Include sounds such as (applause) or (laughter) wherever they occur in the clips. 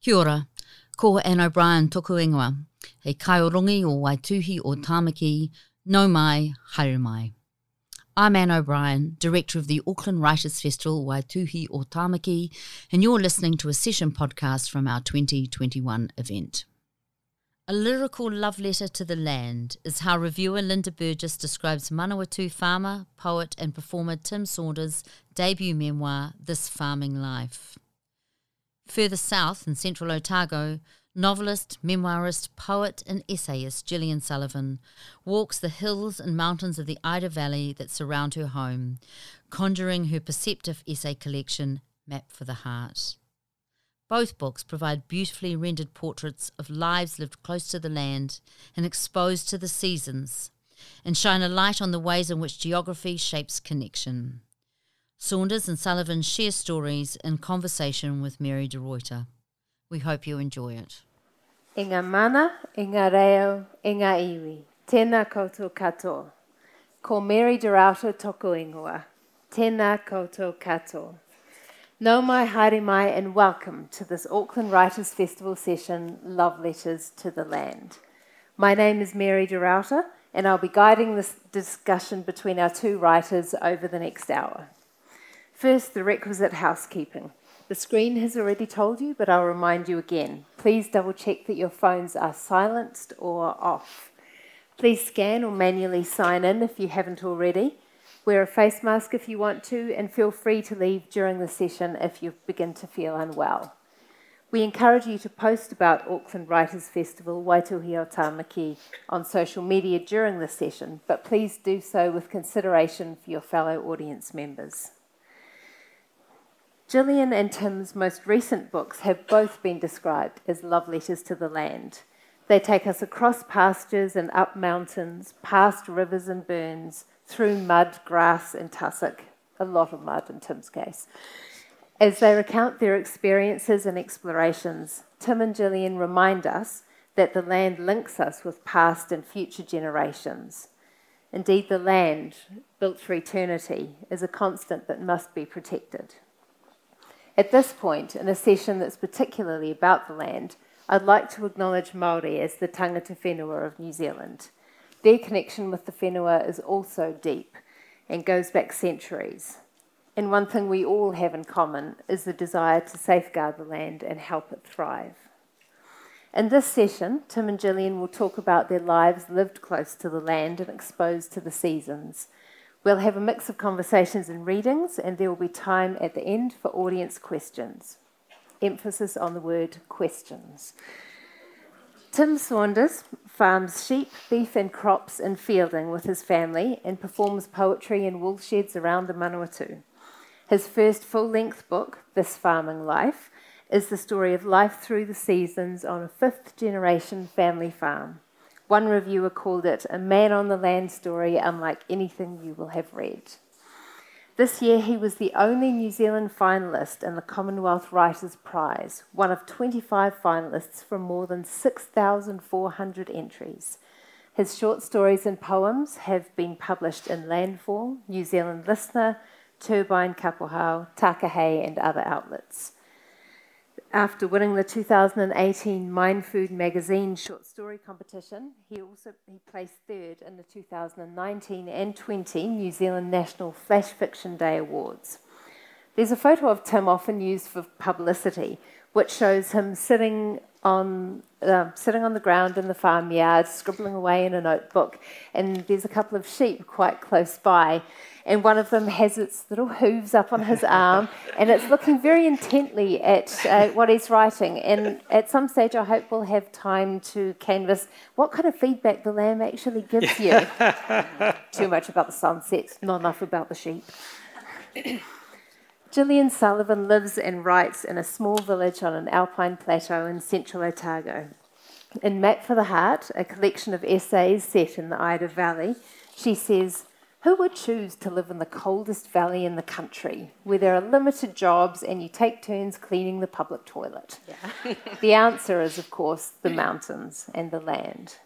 Kia ora, ko Anne O'Brien toku ingoa, he kaiorongi o Waituhi o Tamaki, no mai, haere mai. I'm Anne O'Brien, Director of the Auckland Writers Festival Waituhi o Tamaki, and you're listening to a session podcast from our 2021 event. A lyrical love letter to the land is how reviewer Linda Burgess describes Manawatu farmer, poet, and performer Tim Saunders' debut memoir, This Farming Life. Further south in central Otago, novelist, memoirist, poet, and essayist Gillian Sullivan walks the hills and mountains of the Ida Valley that surround her home, conjuring her perceptive essay collection, Map for the Heart. Both books provide beautifully rendered portraits of lives lived close to the land and exposed to the seasons, and shine a light on the ways in which geography shapes connection. Saunders and Sullivan share stories in conversation with Mary de Ruyter. We hope you enjoy it. E mana, e reo, iwi. Tēnā koutou katoa. Ko Mary de toku ingoa. Tēnā koutou katoa. No mai haere mai and welcome to this Auckland Writers Festival session, Love Letters to the Land. My name is Mary de Ruyter and I'll be guiding this discussion between our two writers over the next hour. First, the requisite housekeeping. The screen has already told you, but I'll remind you again. Please double check that your phones are silenced or off. Please scan or manually sign in if you haven't already. Wear a face mask if you want to, and feel free to leave during the session if you begin to feel unwell. We encourage you to post about Auckland Writers Festival, Waituhi o Tāmaki, on social media during the session, but please do so with consideration for your fellow audience members. Gillian and Tim's most recent books have both been described as love letters to the land. They take us across pastures and up mountains, past rivers and burns, through mud, grass, and tussock, a lot of mud in Tim's case. As they recount their experiences and explorations, Tim and Gillian remind us that the land links us with past and future generations. Indeed, the land, built for eternity, is a constant that must be protected. At this point, in a session that's particularly about the land, I'd like to acknowledge Māori as the tangata whenua of New Zealand. Their connection with the whenua is also deep and goes back centuries. And one thing we all have in common is the desire to safeguard the land and help it thrive. In this session, Tim and Gillian will talk about their lives lived close to the land and exposed to the seasons We'll have a mix of conversations and readings, and there will be time at the end for audience questions. Emphasis on the word questions. Tim Saunders farms sheep, beef, and crops in Feilding with his family and performs poetry in wool sheds around the Manawatu. His first full length book, This Farming Life, is the story of life through the seasons on a fifth generation family farm. One reviewer called it a man on the land story unlike anything you will have read. This year, he was the only New Zealand finalist in the Commonwealth Writers' Prize, one of 25 finalists from more than 6,400 entries. His short stories and poems have been published in Landfall, New Zealand Listener, Turbine Kapuhau, Takahe, and other outlets after winning the 2018 Mind Food magazine short story competition, he also he placed third in the 2019 and 20 New Zealand National Flash Fiction Day Awards. There's a photo of Tim often used for publicity, which shows him sitting on uh, sitting on the ground in the farmyard, scribbling away in a notebook, and there's a couple of sheep quite close by and one of them has its little hooves up on his arm, (laughs) and it's looking very intently at uh, what he's writing. And at some stage, I hope we'll have time to canvass what kind of feedback the lamb actually gives you. (laughs) Too much about the sunset, not enough about the sheep. (coughs) Gillian Sullivan lives and writes in a small village on an alpine plateau in central Otago. In Map for the Heart, a collection of essays set in the Ida Valley, she says, who would choose to live in the coldest valley in the country where there are limited jobs and you take turns cleaning the public toilet? Yeah. (laughs) the answer is, of course, the mountains and the land.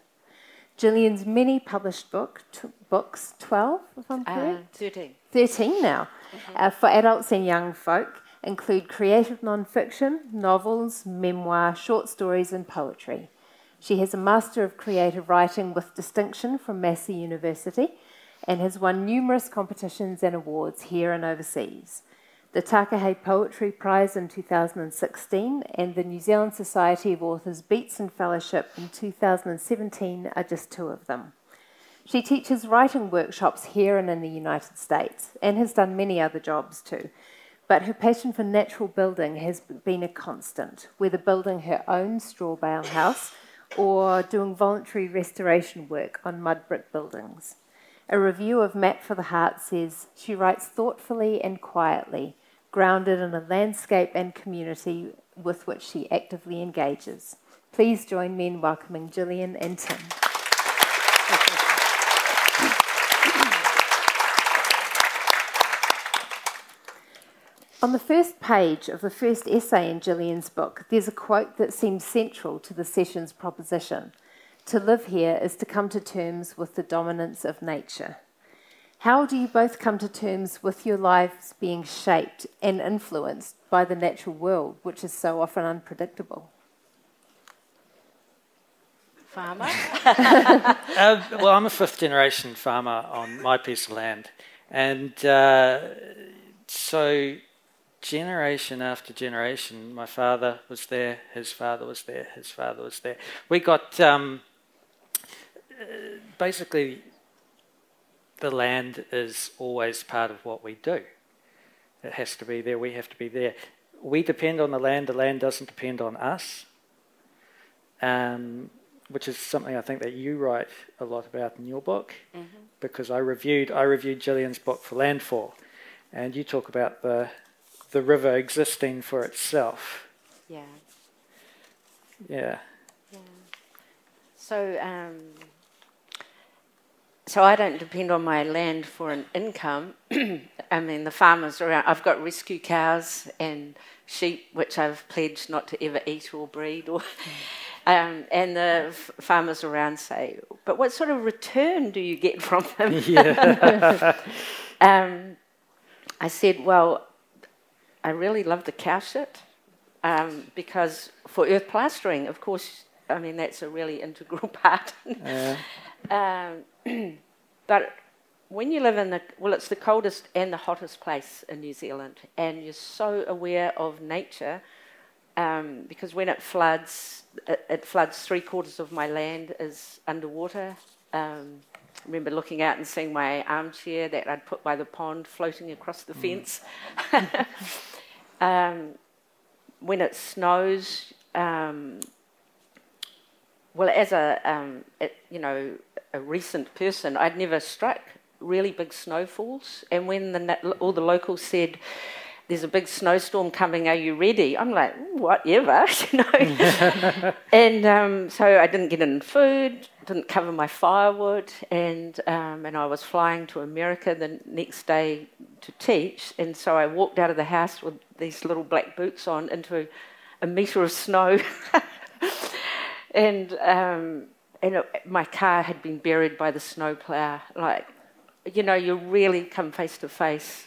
Gillian's many published book, t- books, 12, if I'm uh, correct? Uh, 13. 13 now, mm-hmm. uh, for adults and young folk, include creative nonfiction, novels, memoir, short stories, and poetry. She has a Master of Creative Writing with distinction from Massey University and has won numerous competitions and awards here and overseas. The Takahe Poetry Prize in 2016 and the New Zealand Society of Authors Beatson Fellowship in 2017 are just two of them. She teaches writing workshops here and in the United States and has done many other jobs too. But her passion for natural building has been a constant, whether building her own straw bale house or doing voluntary restoration work on mud brick buildings. A review of Map for the Heart says she writes thoughtfully and quietly, grounded in a landscape and community with which she actively engages. Please join me in welcoming Gillian and Tim. On the first page of the first essay in Gillian's book, there's a quote that seems central to the session's proposition. To live here is to come to terms with the dominance of nature. How do you both come to terms with your lives being shaped and influenced by the natural world, which is so often unpredictable? Farmer? (laughs) uh, well, I'm a fifth generation farmer on my piece of land. And uh, so generation after generation, my father was there, his father was there, his father was there. We got um, uh, basically the land is always part of what we do. It has to be there, we have to be there. We depend on the land, the land doesn't depend on us, um, which is something I think that you write a lot about in your book, mm-hmm. because I reviewed I reviewed Gillian's book for Landfall, and you talk about the the river existing for itself. Yeah. Yeah. Yeah. So, um, so I don't depend on my land for an income. (clears throat) I mean, the farmers around. I've got rescue cows and sheep, which I've pledged not to ever eat or breed, or. (laughs) Um, and the f- farmers around say, "But what sort of return do you get from them?" (laughs) Yeah. (laughs) um, I said, "Well, I really love the cow shit um, because for earth plastering, of course, I mean, that's a really integral (laughs) part. um, (clears throat) but when you live in the, well, it's the coldest and the hottest place in New Zealand, and you're so aware of nature um, because when it floods, it, it, floods three quarters of my land is underwater. Um, remember looking out and seeing my armchair that I'd put by the pond floating across the mm. fence. (laughs) Um, when it snows, um, well, as a um, it, you know a recent person, I'd never struck really big snowfalls, and when the, all the locals said there's a big snowstorm coming. Are you ready? I'm like, whatever, (laughs) you know. (laughs) and um, so I didn't get any food, didn't cover my firewood, and um, and I was flying to America the next day to teach. And so I walked out of the house with these little black boots on into a metre of snow, (laughs) and um, and it, my car had been buried by the snowplow. Like, you know, you really come face to face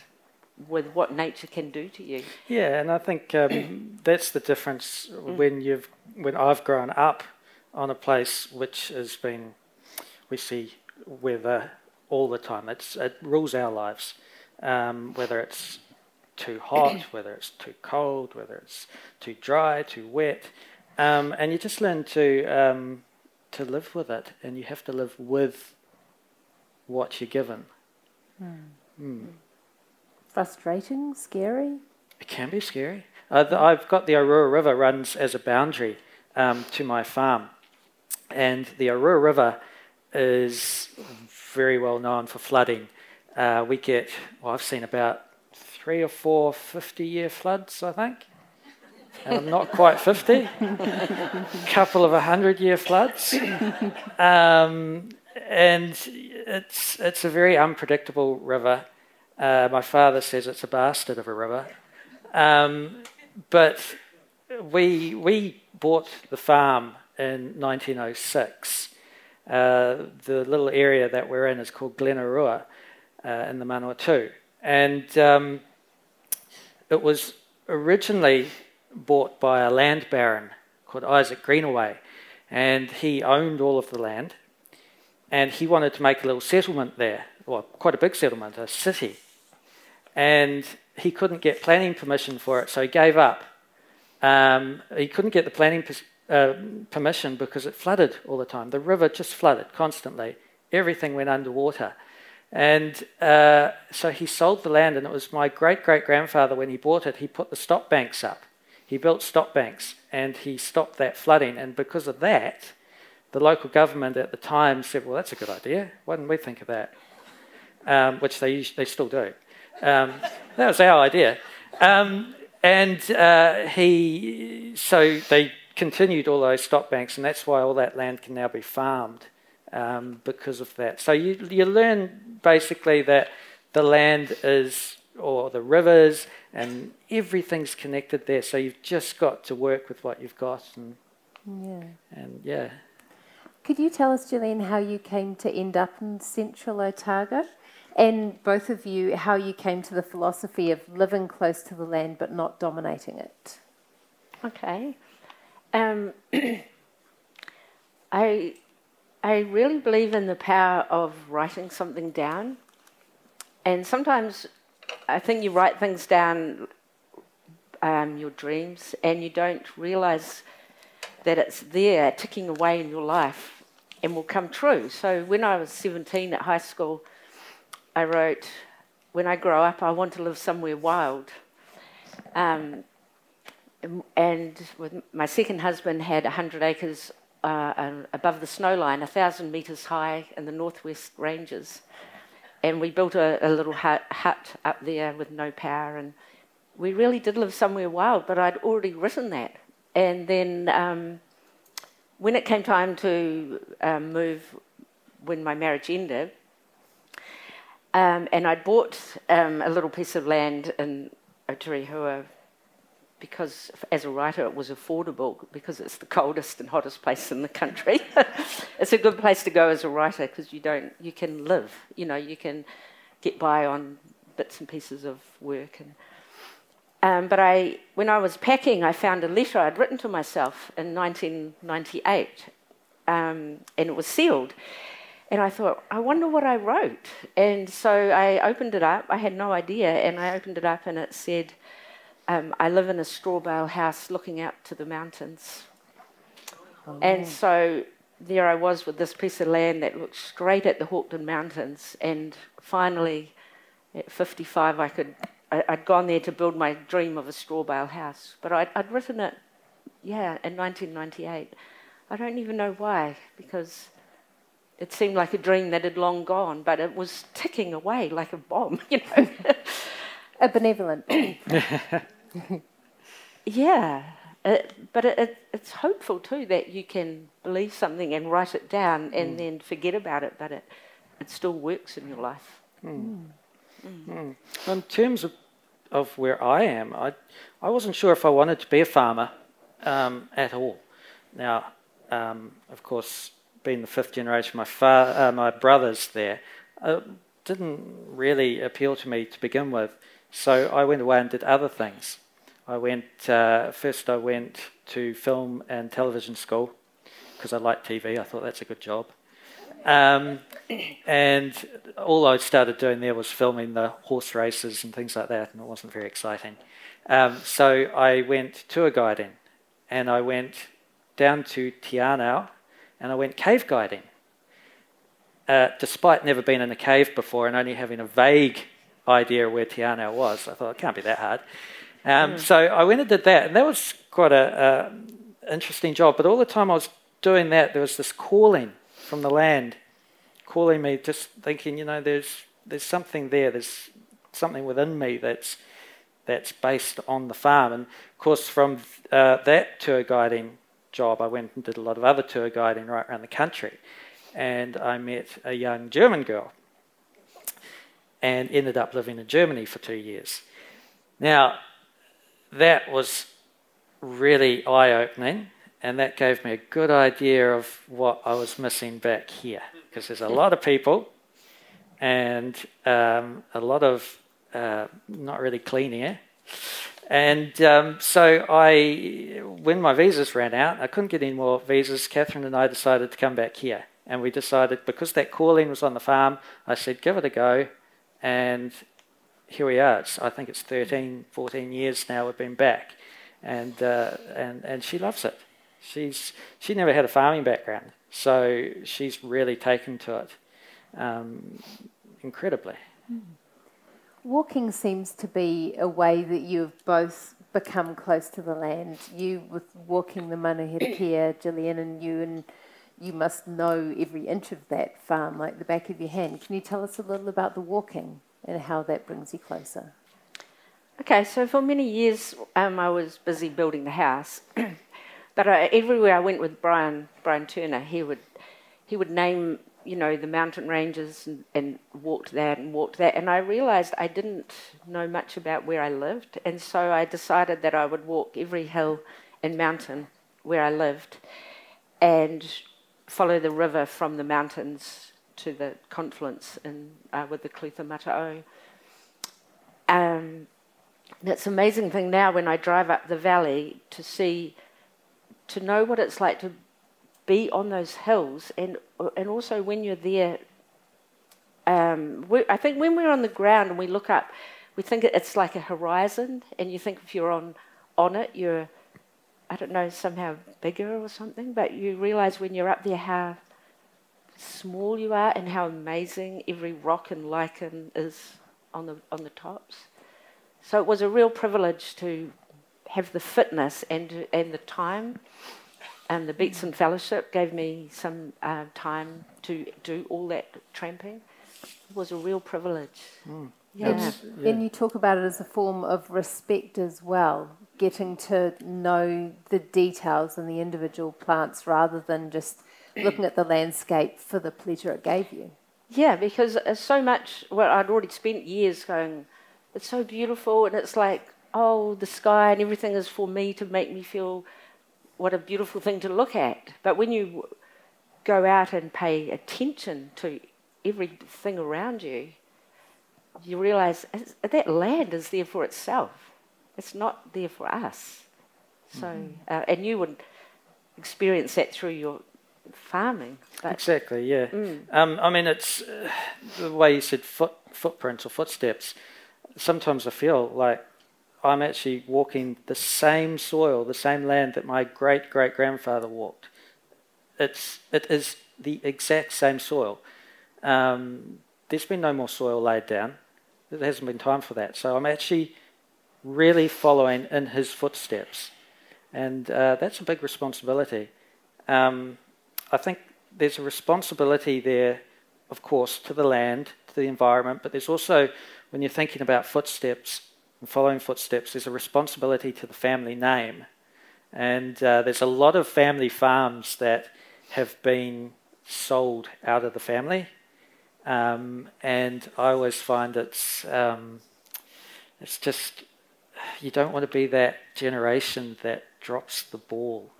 with what nature can do to you. Yeah, and I think um, (coughs) that's the difference mm. when you've when I've grown up on a place which has been we see weather all the time. It's it rules our lives, um, whether it's too hot, (clears throat) whether it's too cold, whether it's too dry, too wet, um, and you just learn to um, to live with it, and you have to live with what you're given. Mm. Mm frustrating, scary? It can be scary. Uh, the, I've got the Orua River runs as a boundary um, to my farm, and the Orua River is very well known for flooding. Uh, we get, well, I've seen about three or four 50 year floods, I think. And I'm not quite 50. A (laughs) couple of 100 year floods. Um, and it's, it's a very unpredictable river. Uh, my father says it's a bastard of a river. Um, but we, we bought the farm in 1906. Uh, the little area that we're in is called Glen Orua uh, in the Manawatu. And um, it was originally bought by a land baron called Isaac Greenaway, and he owned all of the land, and he wanted to make a little settlement there, well, quite a big settlement, a city, and he couldn't get planning permission for it, so he gave up. Um, he couldn't get the planning uh, permission because it flooded all the time. The river just flooded constantly. Everything went underwater. And uh, so he sold the land, and it was my great great grandfather, when he bought it, he put the stop banks up. He built stop banks and he stopped that flooding. And because of that, the local government at the time said, Well, that's a good idea. Why didn't we think of that? Um, which they, they still do. Um, that was our idea. Um, and uh, he, so they continued all those stock banks, and that's why all that land can now be farmed um, because of that. So you, you learn basically that the land is, or the rivers, and everything's connected there. So you've just got to work with what you've got, and yeah, and yeah. Could you tell us, Gillian, how you came to end up in Central Otago? And both of you, how you came to the philosophy of living close to the land but not dominating it. Okay. Um, (clears throat) I I really believe in the power of writing something down. And sometimes I think you write things down, um, your dreams, and you don't realize that it's there ticking away in your life and will come true. So when I was 17 at high school, I wrote, When I grow up, I want to live somewhere wild. Um, and my second husband had 100 acres uh, above the snow line, 1,000 metres high in the Northwest Ranges. And we built a, a little hut, hut, up there with no power. And we really did live somewhere wild, but I'd already written that. And then um, when it came time to um, move, when my marriage ended, um, and I'd bought um, a little piece of land in Oturehua because as a writer it was affordable because it's the (laughs) coldest and hottest place in the country. (laughs) it's a good place to go as a writer because you don't you can live, you know, you can get by on bits and pieces of work and um, but I, when I was packing, I found a letter I'd written to myself in 1998, um, and it was sealed. And I thought, I wonder what I wrote. And so I opened it up. I had no idea, and I opened it up, and it said, um, I live in a straw bale house looking out to the mountains. Oh. And so there I was with this piece of land that looked straight at the Hawkdun Mountains. And finally, at 55, I could, I, had gone there to build my dream of a straw bale house. But I'd, I'd written it, yeah, in 1998. I don't even know why, because it seemed like a dream that had long gone, but it was ticking away like a bomb, (laughs) you know. (laughs) a benevolent. (coughs) (coughs) (laughs) yeah, uh, but it, it, it's hopeful too that you can believe something and write it down and mm. then forget about it, but it, it still works in your life. Mm. Mm. In terms of, of where I am, I, I wasn't sure if I wanted to be a farmer um, at all. Now, um, of course, being the fifth generation, my, fa- uh, my brothers there, uh, didn't really appeal to me to begin with. So I went away and did other things. I went, uh, first I went to film and television school because I liked TV. I thought that's a good job. Um, and all I started doing there was filming the horse races and things like that, and it wasn't very exciting. Um, so I went tour guiding, and I went down to Te Anau, and I went cave guiding. Uh, despite never being in a cave before and only having a vague idea where Te Anau was. I thought it can't be that hard. Um, mm. So I went and did that, and that was quite a, a interesting job. But all the time I was doing that, there was this calling from the land, calling me, just thinking, you know, there's there's something there. There's something within me that's that's based on the farm. And of course, from uh, that tour guiding job, I went and did a lot of other tour guiding right around the country, and I met a young German girl and ended up living in Germany for two years. Now, that was really eye opening, and that gave me a good idea of what I was missing back here. Because there's a lot of people and um, a lot of uh, not really clean air. And um, so I, when my visas ran out, I couldn't get any more visas. Catherine and I decided to come back here, and we decided because that calling was on the farm, I said give it a go, and here we are. It's, I think it's 13, 14 years now we've been back, and uh, and and she loves it. She's she never had a farming background, so she's really taken to it um, incredibly. Mm. Walking seems to be a way that you've both become close to the land. You with walking the Manuherikia, (coughs) Gillian, and you, and you must know every inch of that farm like the back of your hand. Can you tell us a little about the walking and how that brings you closer? Okay, so for many years um, I was busy building the house, (clears throat) but I, everywhere I went with Brian, Brian Turner, he would he would name you know, the mountain ranges and, and, walked that and walked that. And I realized I didn't know much about where I lived. And so I decided that I would walk every hill and mountain where I lived and follow the river from the mountains to the confluence in, uh, with the Clutha Mata-Au. Um, that's amazing thing now when I drive up the valley to see, to know what it's like to be on those hills, and and also when you're there. Um, I think when we're on the ground and we look up, we think it's like a horizon, and you think if you're on on it, you're, I don't know, somehow bigger or something. But you realise when you're up there how small you are and how amazing every rock and lichen is on the on the tops. So it was a real privilege to have the fitness and and the time and the Beatson Fellowship gave me some uh, time to do all that tramping. It was a real privilege. Mm. Yeah. yeah. And you talk about it as a form of respect as well, getting to know the details and the individual plants rather than just looking at the landscape for the pleasure it gave you. Yeah, because it's so much, well, I'd already spent years going, it's so beautiful, and it's like, oh, the sky and everything is for me to make me feel what a beautiful thing to look at. But when you go out and pay attention to everything around you, you realize that land is there for itself. It's not there for us. So, mm-hmm. uh, and you would experience that through your farming. exactly. Yeah. Mm. Um, I mean, it's uh, the way you said foot, footprints or footsteps. Sometimes I feel like I'm actually walking the same soil, the same land that my great great grandfather walked. It's, it is the exact same soil. Um, there's been no more soil laid down. There hasn't been time for that. So I'm actually really following in his footsteps. And uh, that's a big responsibility. Um, I think there's a responsibility there, of course, to the land, to the environment, but there's also, when you're thinking about footsteps, and following footsteps, there's a responsibility to the family name. And uh, there's a lot of family farms that have been sold out of the family. Um, and I always find it's, um, it's just, you don't want to be that generation that drops the ball.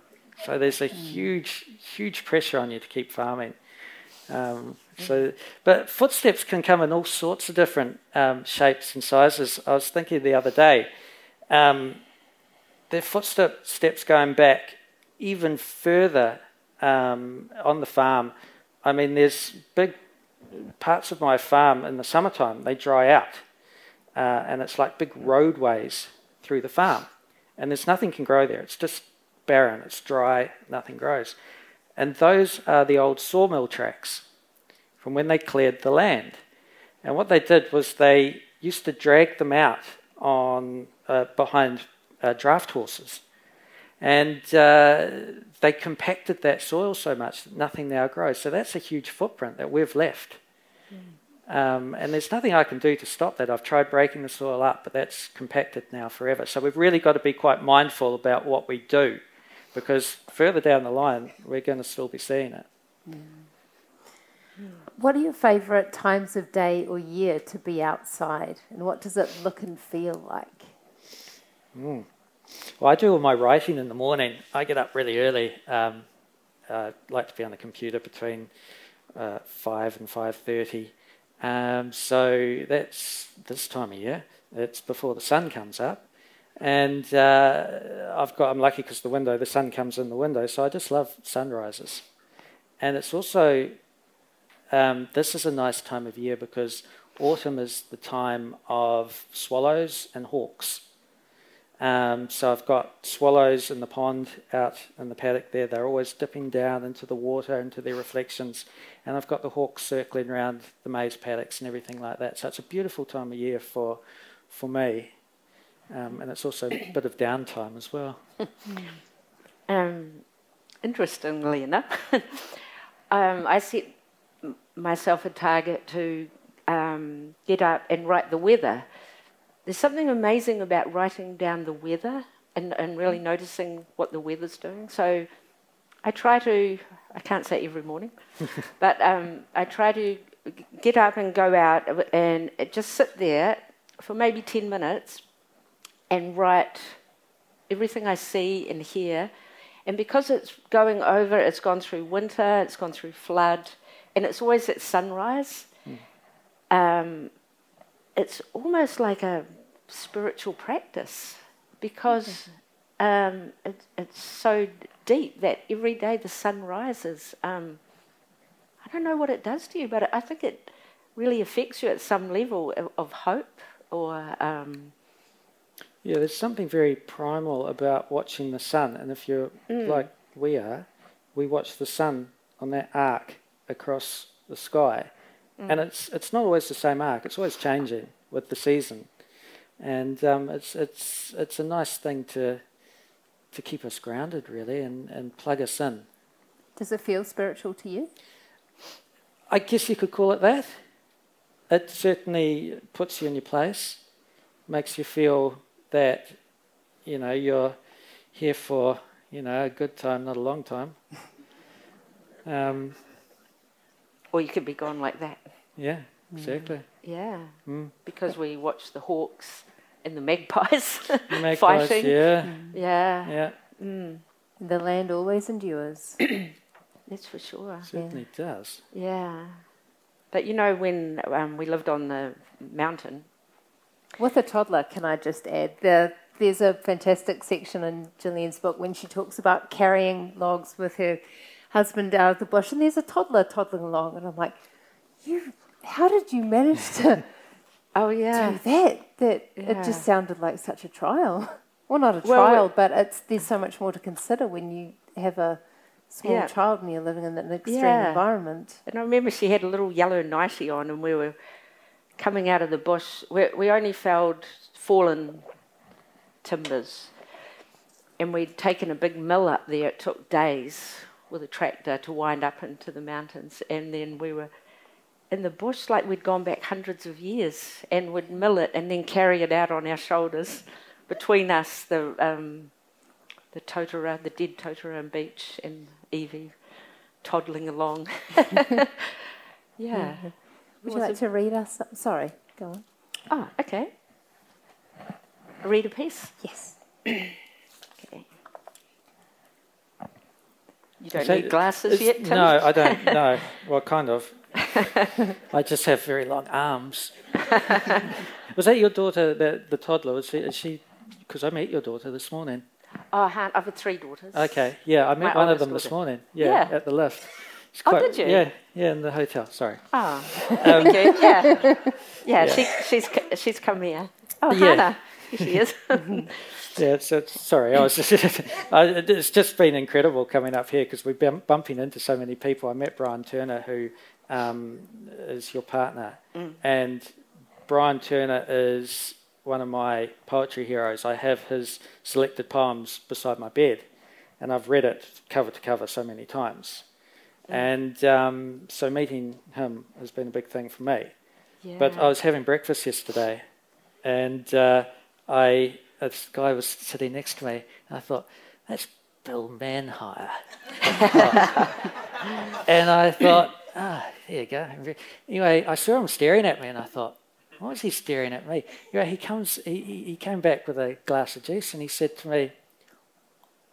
So there's a mm. huge, huge pressure on you to keep farming. Um, so, but footsteps can come in all sorts of different um, shapes and sizes. I was thinking the other day, um, the footsteps going back even further um, on the farm. I mean, there's big parts of my farm in the summertime, they dry out. Uh, and it's like big roadways through the farm. And there's nothing can grow there. It's just barren, it's dry, nothing grows. And those are the old sawmill tracks from when they cleared the land. And what they did was they used to drag them out on uh, behind uh, draft horses. And uh, they compacted that soil so much that nothing now grows. So that's a huge footprint that we've left. Mm. Um, and there's nothing I can do to stop that. I've tried breaking the soil up, but that's compacted now forever. So we've really got to be quite mindful about what we do because further down the line, we're going to still be seeing it. What are your favourite times of day or year to be outside, and what does it look and feel like? Mm. Well, I do all my writing in the morning. I get up really early. Um, I like to be on the computer between uh, five and five thirty. Um, so that's this time of year. It's before the sun comes up. And uh, I've got, I'm lucky because the window, the sun comes in the window, so I just love sunrises. And it's also, um, this is a nice time of year because autumn is the time of swallows and hawks. Um, so I've got swallows in the pond out in the paddock there. They're always dipping down into the water, into their reflections. And I've got the hawks circling around the maize paddocks and everything like that. So it's a beautiful time of year for, for me. Um, and it's also a bit of downtime as well. (laughs) um, interestingly enough, (laughs) um, I set myself a target to um, get up and write the weather. There's something amazing about writing down the weather and, and really noticing what the weather's doing. So I try to, I can't say every morning, (laughs) but um, I try to get up and go out and just sit there for maybe 10 minutes and write everything I see and hear. And because it's going over, it's gone through winter, it's gone through flood, and it's always at sunrise. Mm. Um, it's almost like a spiritual practice because um, it, it's so deep that every day the sun rises. Um, I don't know what it does to you, but I think it really affects you at some level of, of hope or um, yeah, there's something very primal about watching the sun, and if you're mm. like we are, we watch the sun on that arc across the sky, mm. and it's it's not always the same arc. It's always changing with the season, and um, it's it's it's a nice thing to to keep us grounded, really, and, and plug us in. Does it feel spiritual to you? I guess you could call it that. It certainly puts you in your place, makes you feel that you know you're here for you know a good time, not a long time. (laughs) Um, or you could be gone like that. Yeah, exactly. Mm. Yeah, mm. because we watch the hawks and the magpies, (laughs) magpies fighting. Yeah, mm. yeah, yeah. Mm. The land always endures. (clears throat) That's for sure. certainly yeah. does. Yeah, but you know when um, we lived on the mountain with a toddler, can I just add, the, there's a fantastic section in Gillian's book when she talks about carrying logs with her husband out of the bush, and there's a toddler toddling along, and I'm like, you, how did you manage to? (laughs) oh yeah, do that. That yeah. it just sounded like such a trial. (laughs) Well, not a trial, well, but it's there's so much more to consider when you have a small yeah. child and you're living in an extreme yeah. environment. And I remember she had a little yellow nightie on, and we were coming out of the bush, we, we only felled fallen timbers. And we'd taken a big mill up there. It took days with a tractor to wind up into the mountains. And then we were in the bush like we'd gone back hundreds of years and would mill it and then carry it out on our shoulders. Between us, the, um, the Totara, the dead Totara and beech, and Evie toddling along. (laughs) yeah. Would you like to read us? Sorry, go on. Oh, okay. Read a piece? Yes. okay. You don't so need glasses yet, Tim? No, I don't. (laughs) No. well, kind of. I just have very long arms. (laughs) was that your daughter, the, the toddler? Was she? she because I met your daughter this morning. Oh, I've had three daughters. Okay, yeah, I met My one of them this morning. Yeah, yeah, at the lift. Quite, oh, did you? Yeah, yeah, in the hotel. Sorry. Oh, um, (laughs) yeah. (laughs) yeah. yeah, She, she's she's come here. Oh, yeah. Hannah, here she is. (laughs) yeah, so sorry, I was just, it's just been incredible coming up here because we've been bumping into so many people. I met Brian Turner, who um, is your partner, mm. and Brian Turner is one of my poetry heroes. I have his selected poems beside my bed, and I've read it cover to cover so many times. And um, so meeting him has been a big thing for me. Yeah. But I was having breakfast yesterday, and uh, I this guy was sitting next to me, and I thought, that's Bill Manhire. (laughs) and I thought, ah, there you go. Anyway, I saw him staring at me, and I thought, why is he staring at me? Anyway, he comes, he, he came back with a glass of juice, and he said to me,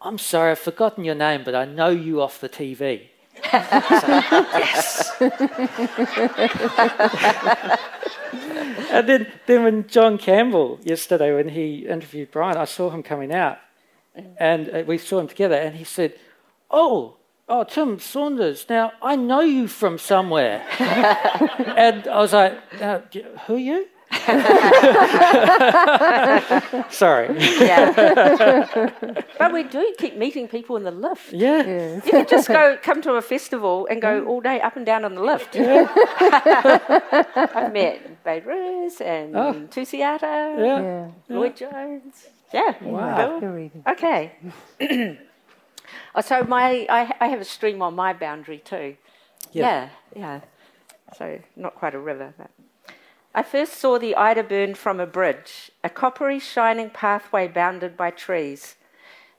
I'm sorry, I've forgotten your name, but I know you off the TV. (laughs) yes. and then, then when John Campbell yesterday, when he interviewed Brian, I saw him coming out, and uh, we saw him together, and he said, "Oh, oh, Tim Saunders. Now I know you from somewhere," (laughs) and I was like, "Who are you?" (laughs) Sorry. Yeah. but we do keep meeting people in the lift. Yeah. Yeah. You could just go come to a festival and go all day up and down on the lift. Yeah. (laughs) I've met Beirut and Oh. Tusiata, Yeah. Yeah. Lloyd Jones. Yeah. Wow. Bill. Okay. (clears throat) oh, so my I, I have a stream on my boundary too. Yeah. Yeah, yeah. So not quite a river, but I first saw the Ida burn from a bridge, a coppery shining pathway bounded by trees.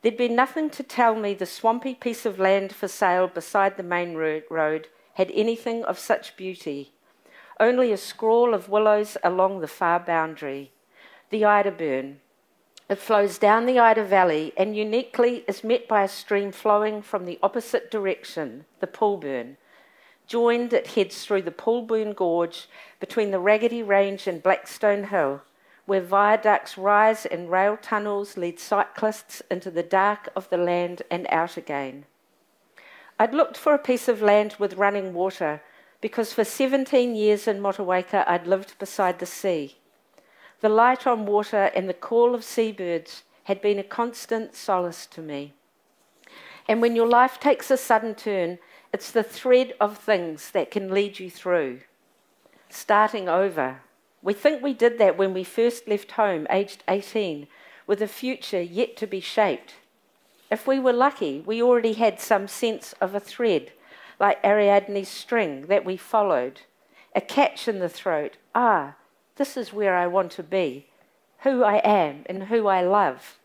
There'd been nothing to tell me the swampy piece of land for sale beside the main road had anything of such beauty. Only a scrawl of willows along the far boundary. The Ida burn, it flows down the Ida Valley and uniquely is met by a stream flowing from the opposite direction, the Poolburn. Joined, it heads through the Poolburn Gorge between the Raggedy Range and Blackstone Hill, where viaducts rise and rail tunnels lead cyclists into the dark of the land and out again. I'd looked for a piece of land with running water because for 17 years in Motueka I'd lived beside the sea. The light on water and the call of seabirds had been a constant solace to me. And when your life takes a sudden turn, it's the thread of things that can lead you through. Starting over. We think we did that when we first left home, aged 18, with a future yet to be shaped. If we were lucky, we already had some sense of a thread, like Ariadne's string, that we followed. A catch in the throat. Ah, this is where I want to be, who I am and who I love.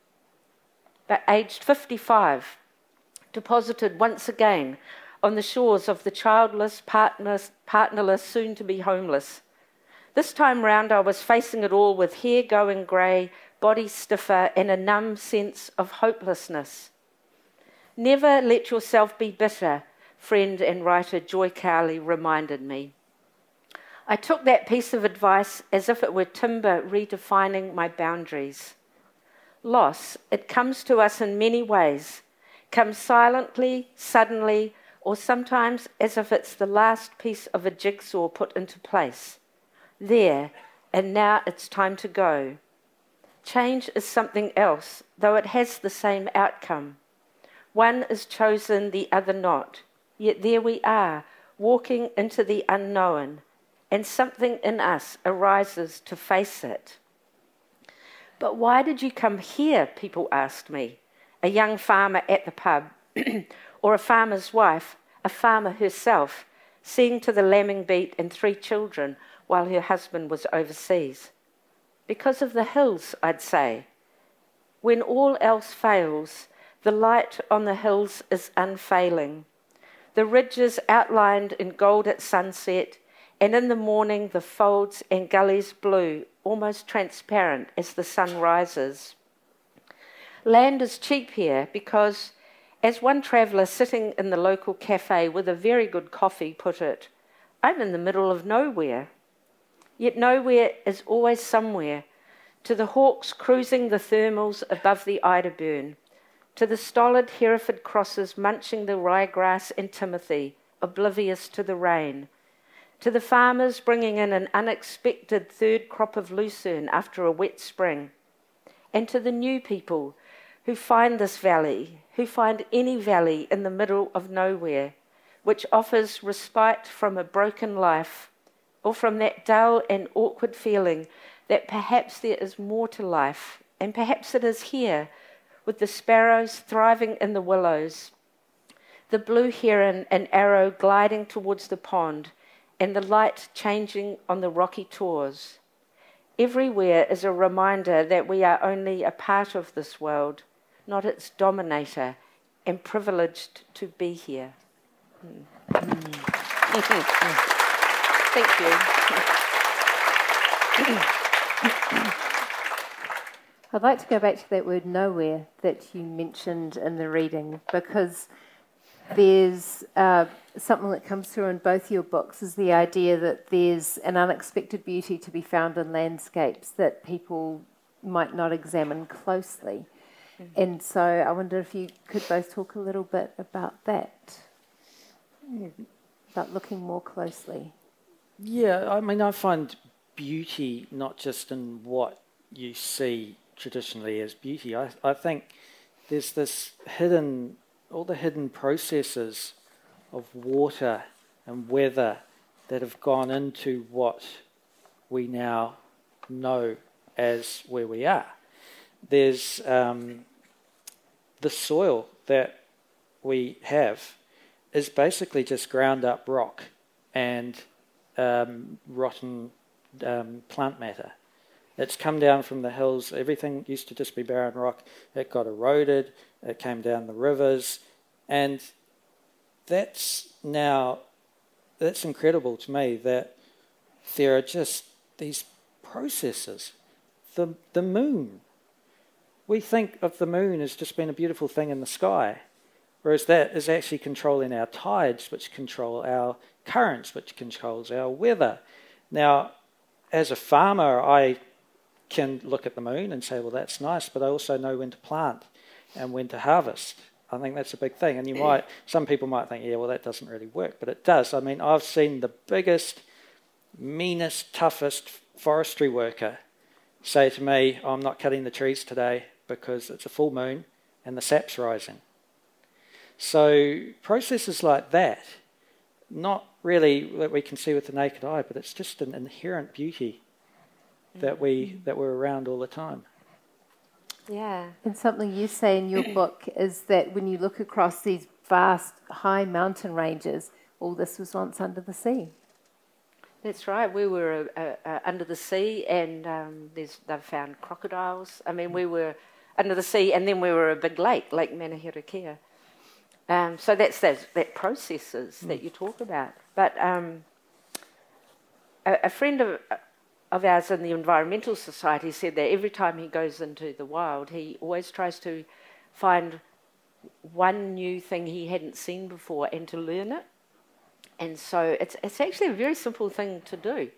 But aged 55, deposited once again on the shores of the childless, partnerless, partnerless soon to be homeless. This time round, I was facing it all with hair going grey, body stiffer, and a numb sense of hopelessness. Never let yourself be bitter, friend and writer Joy Cowley reminded me. I took that piece of advice as if it were timber redefining my boundaries. Loss, it comes to us in many ways, comes silently, suddenly, or sometimes as if it's the last piece of a jigsaw put into place. There, and now it's time to go. Change is something else, though it has the same outcome. One is chosen, the other not. Yet there we are, walking into the unknown, and something in us arises to face it. But why did you come here? People asked me. A young farmer at the pub, (clears throat) or a farmer's wife, a farmer herself, seeing to the lambing beat and three children while her husband was overseas. Because of the hills, I'd say. When all else fails, the light on the hills is unfailing. The ridges outlined in gold at sunset, and in the morning the folds and gullies blue, almost transparent as the sun rises. Land is cheap here because, as one traveller sitting in the local cafe with a very good coffee put it, I'm in the middle of nowhere. Yet nowhere is always somewhere. To the hawks cruising the thermals above the Ida burn, to the stolid Hereford crosses munching the ryegrass and timothy, oblivious to the rain, to the farmers bringing in an unexpected third crop of lucerne after a wet spring, and to the new people who find this valley, who find any valley in the middle of nowhere, which offers respite from a broken life or from that dull and awkward feeling that perhaps there is more to life, and perhaps it is here, with the sparrows thriving in the willows, the blue heron and arrow gliding towards the pond, and the light changing on the rocky tors. Everywhere is a reminder that we are only a part of this world, not its dominator, and privileged to be here. Mm. (laughs) Thank you. (coughs) I'd like to go back to that word nowhere that you mentioned in the reading because there's uh, something that comes through in both your books is the idea that there's an unexpected beauty to be found in landscapes that people might not examine closely. Mm-hmm. And so I wonder if you could both talk a little bit about that, about looking more closely. Yeah, I mean, I find beauty not just in what you see traditionally as beauty. I, I think there's this hidden, all the hidden processes of water and weather that have gone into what we now know as where we are. There's um, the soil that we have is basically just ground up rock and um, rotten um, plant matter. It's come down from the hills. Everything used to just be barren rock. It got eroded. It came down the rivers. And that's now, that's incredible to me that there are just these processes. The, the moon. We think of the moon as just being a beautiful thing in the sky, whereas that is actually controlling our tides, which control our currents, which controls our weather. Now, as a farmer, I can look at the moon and say, well, that's nice, but I also know when to plant and when to harvest. I think that's a big thing. And you might, some people might think, yeah, well, that doesn't really work, but it does. I mean, I've seen the biggest, meanest, toughest forestry worker say to me, oh, I'm not cutting the trees today because it's a full moon and the sap's rising. So processes like that, not really that we can see with the naked eye, but it's just an inherent beauty that we that we're around all the time. Yeah. And something you say in your book is that when you look across these vast high mountain ranges, all this was once under the sea. That's right. We were uh, uh, under the sea, and um, they've found crocodiles. I mean, we were under the sea, and then we were a big lake, Lake Manuherikia. Um, so that's that, that processes mm. that you talk about. But um, a, a, friend of, of ours in the Environmental Society said that every time he goes into the wild, he always tries to find one new thing he hadn't seen before and to learn it. And so it's, it's actually a very simple thing to do.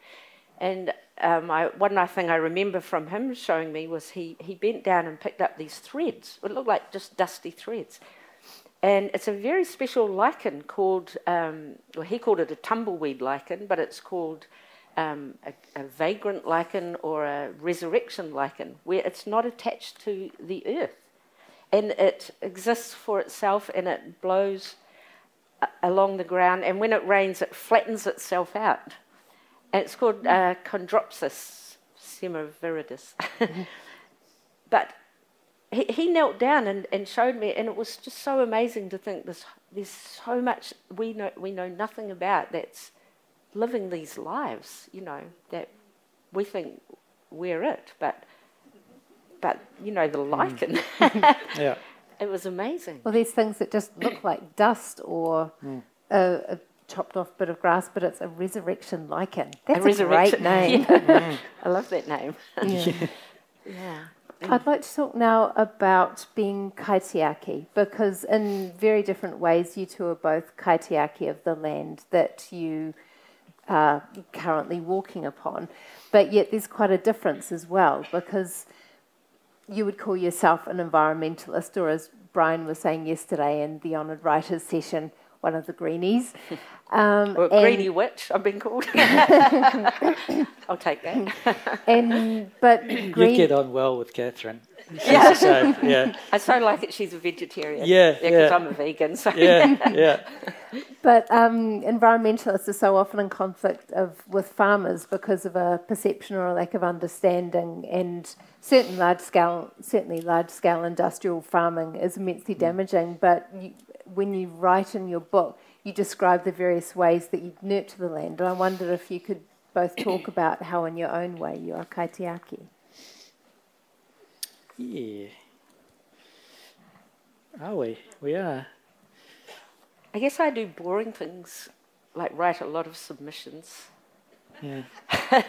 And um, I, one thing I remember from him showing me was he, he bent down and picked up these threads. It looked like just dusty threads. And it's a very special lichen called, um, well, he called it a tumbleweed lichen, but it's called um, a, a, vagrant lichen or a resurrection lichen, where it's not attached to the earth. And it exists for itself and it blows along the ground, and when it rains, it flattens itself out. And it's called uh, Chondropsis semiraviridis. (laughs) but he, he knelt down and, and showed me, and it was just so amazing to think this, there's so much we know, we know nothing about that's living these lives, you know, that we think we're it, but, but you know, the lichen. Mm. (laughs) (laughs) yeah. It was amazing. Well, these things that just look like dust or mm. a, a, chopped off bit of grass, but it's a resurrection lichen. That's a, resurrection. great name. (laughs) Yeah. Mm. I love that name. Yeah. (laughs) yeah. I'd like to talk now about being kaitiaki because, in very different ways, you two are both kaitiaki of the land that you are currently walking upon. But yet, there's quite a difference as well because you would call yourself an environmentalist, or as Brian was saying yesterday in the Honoured Writers session, one of the greenies. (laughs) Um, or greenie witch, I've been called. (laughs) (laughs) I'll take that. and but (coughs) green... you get on well with Catherine. yeah. So, yeah. I so like it. She's a vegetarian. Yeah, yeah. Because yeah. I'm a vegan. So. Yeah, yeah. but um, environmentalists are so often in conflict of with farmers because of a perception or a lack of understanding, and certain large scale, certainly large scale industrial farming is immensely mm. damaging. But you, when you write in your book, you describe the various ways that you nurture the land, and I wonder if you could both talk about how, in your own way, you are kaitiaki. Yeah. Are we? We are. I guess I do boring things, like write a lot of submissions. Yeah. (laughs)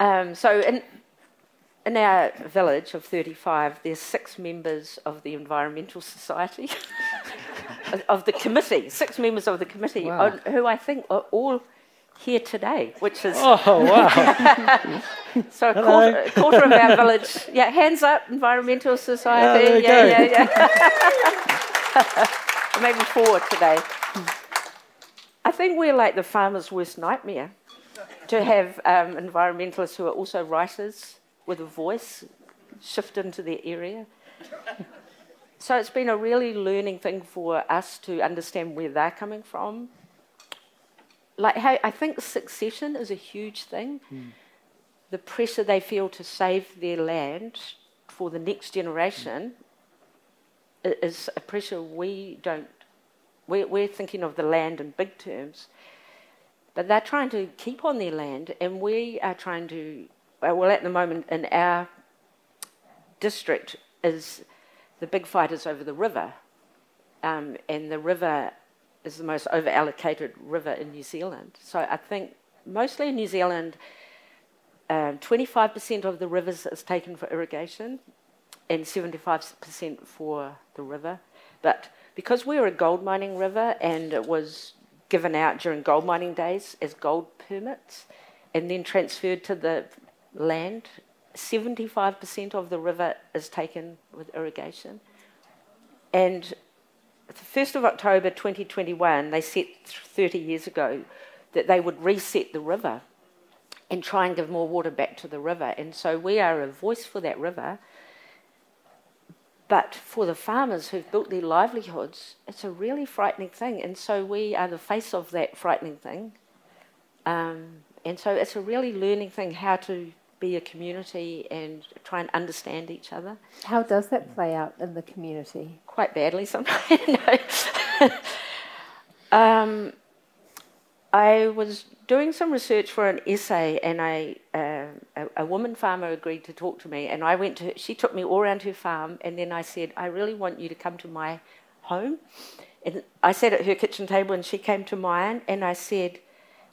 um, so in in our village of 35, there's six members of the Environmental Society. (laughs) of the committee, six members of the committee, Wow. who I think are all here today, which is Oh, wow. (laughs) so a quarter, a quarter of our village. Yeah, hands up, Environmental Society. there you yeah, yeah, yeah. (laughs) Maybe four today. I think we're like the farmer's worst nightmare to have um, environmentalists who are also writers with a voice shift into their area. So it's been a really learning thing for us to understand where they're coming from. Like how I think succession is a huge thing. Hmm. The pressure they feel to save their land for the next generation i- is a pressure we don't. We're, we're thinking of the land in big terms, but they're trying to keep on their land, and we are trying to. Well, at the moment in our district is the big fight is over the river, um, and the river is the most over allocated river in New Zealand. So I think mostly in New Zealand, um, 25% of the rivers is taken for irrigation and 75% for the river. But because we're a gold mining river and it was given out during gold mining days as gold permits and then transferred to the land, 75% of the river is taken with irrigation. And the 1st of October 2021, they set 30 years ago that they would reset the river and try and give more water back to the river. And so we are a voice for that river. But for the farmers who've built their livelihoods, it's a really frightening thing. And so we are the face of that frightening thing. Um, and so it's a really learning thing how to be a community and try and understand each other. How does that play out in the community? Quite badly sometimes. (laughs) um, I was doing some research for an essay, and I, uh, a, a woman farmer agreed to talk to me, and I went to. She took me all around her farm, and then I said, "I really want you to come to my home." And I sat at her kitchen table, and she came to mine, and I said,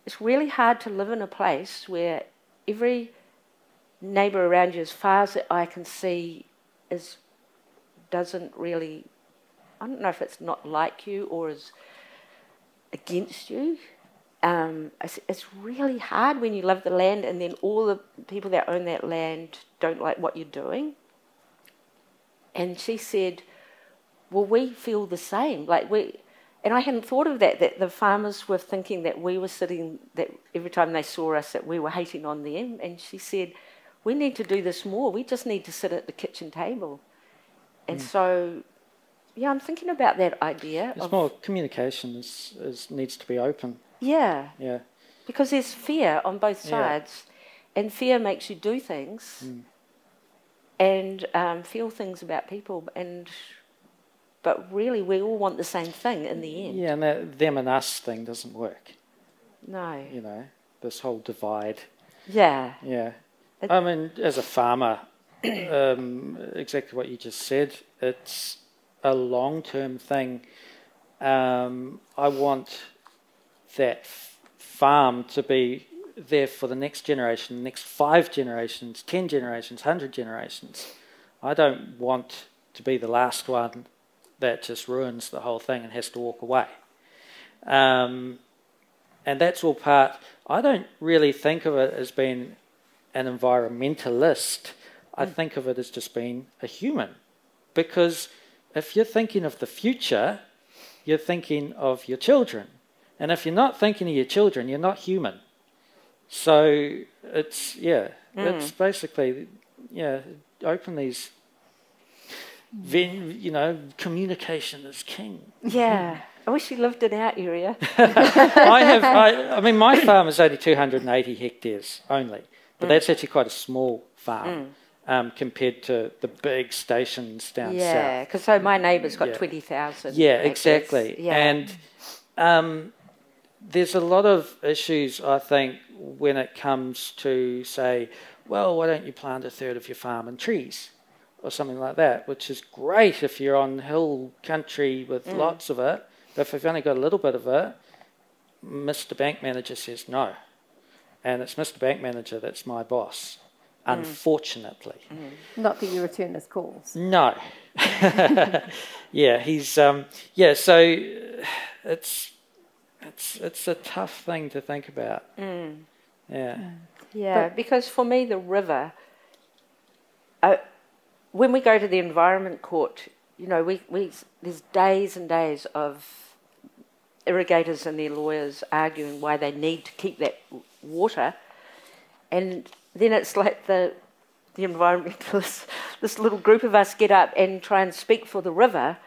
"It's really hard to live in a place where every neighbour around you, as far as I can see, is doesn't really. I don't know if it's not like you or is against you." um, it's, it's really hard when you love the land and then all the people that own that land don't like what you're doing. And she said, Well, we feel the same. Like we, and I hadn't thought of that, that the farmers were thinking that we were sitting, that every time they saw us, that we were hating on them. And she said, We need to do this more. We just need to sit at the kitchen table. And so, yeah, I'm thinking about that idea. It's of, more communication is, is needs to be open. yeah. Yeah. Because there's fear on both Yeah. sides, and fear makes you do things and um, feel things about people. And but really, we all want the same thing in the end. Yeah, and that them and us thing doesn't work. No. You know, this whole divide. Yeah. Yeah. I mean, as a farmer, um, exactly what you just said. It's a long term thing. Um, I want that f- farm to be there for the next generation, next five generations, ten generations, hundred generations. I don't want to be the last one that just ruins the whole thing and has to walk away. Um, and that's all part. I don't really think of it as being an environmentalist. I hmm. think of it as just being a human. Because if you're thinking of the future, you're thinking of your children. And if you're not thinking of your children, you're not human. So it's, yeah, hmm. it's basically, yeah, open these, ven- you know, communication is king. Yeah. I wish you lived in our area. (laughs) I have. I, I mean, my (laughs) farm is only 280 hectares only, but that's actually quite a small farm um, compared to the big stations down yeah. south. Because so my neighbour's got Yeah. 20,000. Yeah, acres. exactly. Yeah. And um, there's a lot of issues, I think, when it comes to say, well, why don't you plant a third of your farm in trees? Or something like that, which is great if you're on hill country with Mm. lots of it. But if you've only got a little bit of it, Mr. Bank Manager says no. And it's Mr. Bank Manager that's my boss. unfortunately. Not that you return his calls. No. (laughs) yeah, he's um, yeah. So it's it's it's a tough thing to think about. Yeah. Yeah, because for me, the river, uh, when we go to the Environment Court, you know, we, we, there's days and days of irrigators and their lawyers arguing why they need to keep that water. And then it's like the, the environmentalists, (laughs) this little group of us get up and try and speak for the river.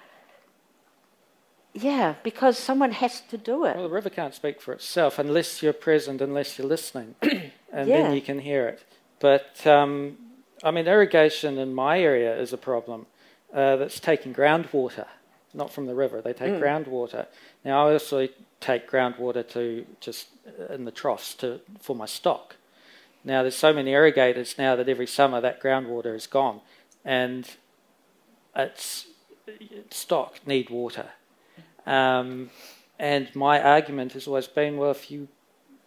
Yeah, because someone has to do it. Well, the river can't speak for itself unless you're present, unless you're listening, (clears throat) and Yeah. then you can hear it. But um, I mean, irrigation in my area is a problem. Uh, that's taking groundwater, not from the river. They take groundwater. Now, I also take groundwater to just uh, in the troughs to for my stock. Now, there's so many irrigators now that every summer that groundwater is gone, and it's stock need water. Um, and my argument has always been, well, if you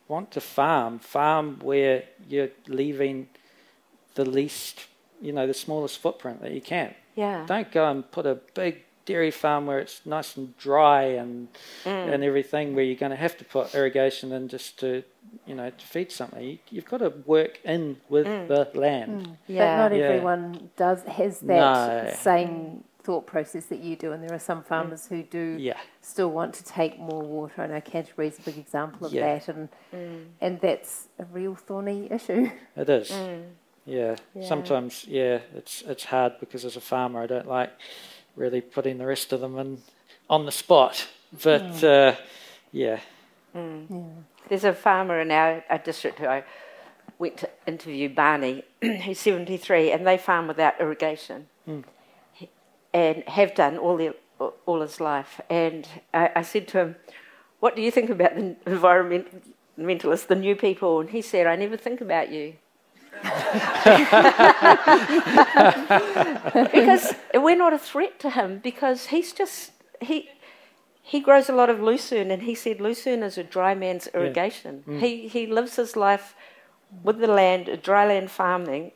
want to farm, farm where you're leaving the least, you know, the smallest footprint that you can. Yeah. Don't go and put a big dairy farm where it's nice and dry and mm. and everything, where you're going to have to put irrigation in just to, you know, to feed something. You, you've got to work in with mm. the land. Mm. Yeah. But not Yeah. everyone does has that No. same thought process that you do, and there are some farmers who do Yeah. still want to take more water. I know Canterbury's a big example of Yeah. that, and and that's a real thorny issue. (laughs) It is. Yeah. Yeah. Sometimes, yeah, it's it's hard because as a farmer, I don't like really putting the rest of them in on the spot. But hmm. uh, hmm. yeah, There's a farmer in our, our district who I went to interview, Barney, (clears throat) who's 73, and they farm without irrigation hmm. He- and have done all, their, all his life. And I, I said to him, What do you think about the environmentalists, the new people? And he said, I never think about you. (laughs) because we're not a threat to him because he's just, he, he grows a lot of lucerne, and he said lucerne is a dry man's irrigation. He he lives his life with the land, dry land farming,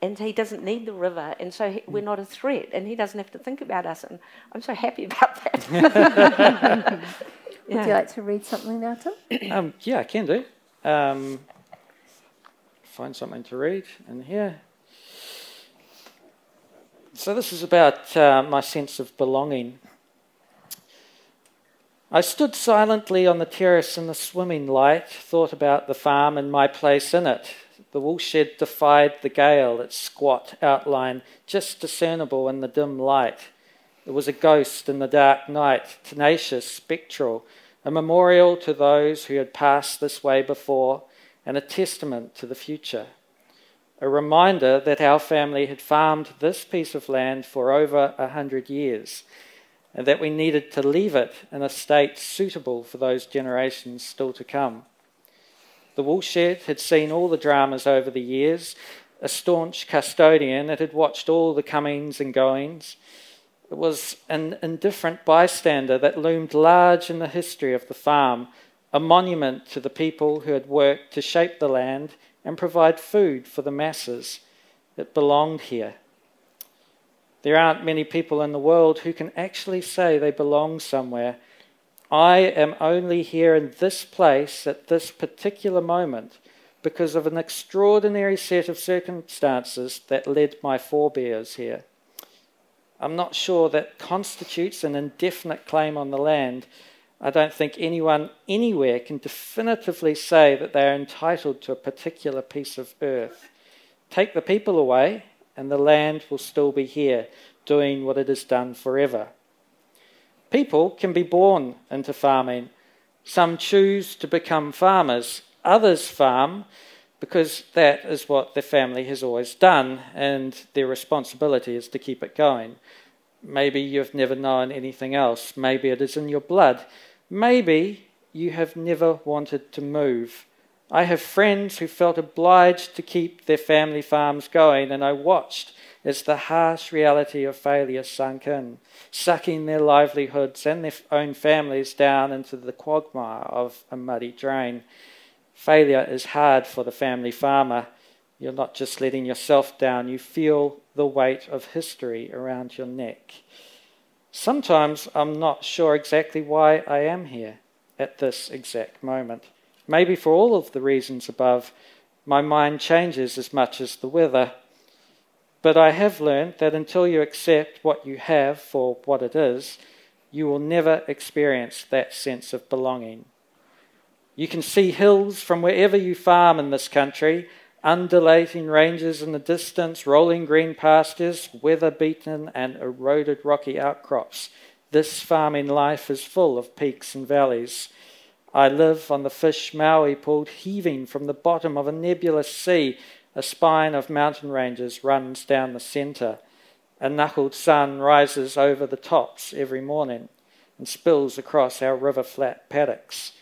and he doesn't need the river, and so he, we're not a threat, and he doesn't have to think about us, and I'm so happy (laughs) about that. (laughs) Would you like to read something now, Tim? um, yeah, I can do. Um, find something to read in here. So this is about uh, my sense of belonging. I stood silently on the terrace in the swimming light, thought about the farm and my place in it. The woolshed defied the gale, its squat outline just discernible in the dim light. It was a ghost in the dark night, tenacious, spectral, a memorial to those who had passed this way before, and a testament to the future. A reminder that our family had farmed this piece of land for over a hundred years, and that we needed to leave it in a state suitable for those generations still to come. The woolshed had seen all the dramas over the years. A staunch custodian, it had watched all the comings and goings. It was an indifferent bystander that loomed large in the history of the farm, a monument to the people who had worked to shape the land and provide food for the masses. It belonged here. There aren't many people in the world who can actually say they belong somewhere. I am only here in this place at this particular moment because of an extraordinary set of circumstances that led my forebears here. I'm not sure that constitutes an indefinite claim on the land. I don't think anyone anywhere can definitively say that they are entitled to a particular piece of earth. Take the people away, and the land will still be here, doing what it has done forever. People can be born into farming. Some choose to become farmers, others farm because that is what their family has always done, and their responsibility is to keep it going. Maybe you've never known anything else. Maybe it is in your blood. Maybe you have never wanted to move. I have friends who felt obliged to keep their family farms going, and I watched as the harsh reality of failure sunk in, sucking their livelihoods and their own families down into the quagmire of a muddy drain. Failure is hard for the family farmer. You're not just letting yourself down, you feel the weight of history around your neck. Sometimes I'm not sure exactly why I am here at this exact moment. Maybe for all of the reasons above, my mind changes as much as the weather. But I have learned that until you accept what you have for what it is, you will never experience that sense of belonging. You can see hills from wherever you farm in this country, undulating ranges in the distance, rolling green pastures, weather beaten and eroded rocky outcrops. This farming life is full of peaks and valleys. I live on the fish Maui pulled heaving from the bottom of a nebulous sea. A spine of mountain ranges runs down the centre. A knuckled sun rises over the tops every morning and spills across our river flat paddocks.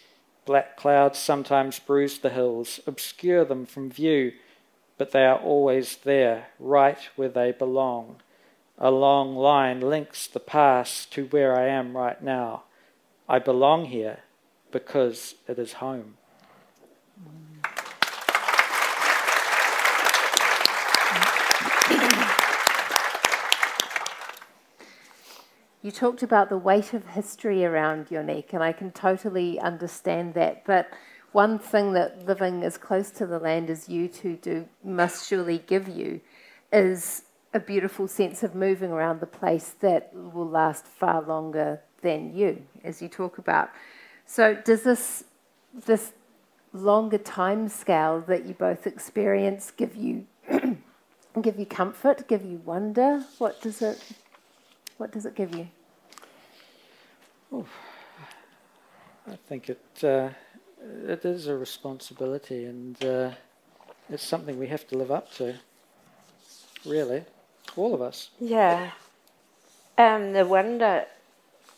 Black clouds sometimes bruise the hills, obscure them from view, but they are always there, right where they belong. A long line links the past to where I am right now. I belong here because it is home. You talked about the weight of history around your neck, and I can totally understand that. But one thing that living as close to the land as you two do must surely give you is a beautiful sense of moving around the place that will last far longer than you, as you talk about. So does this this longer time scale that you both experience give you (clears throat) give you comfort, give you wonder? What does it what does it give you? Oh, I think it uh, it is a responsibility, and uh, it's something we have to live up to. Really, all of us. Yeah. Um, the wonder,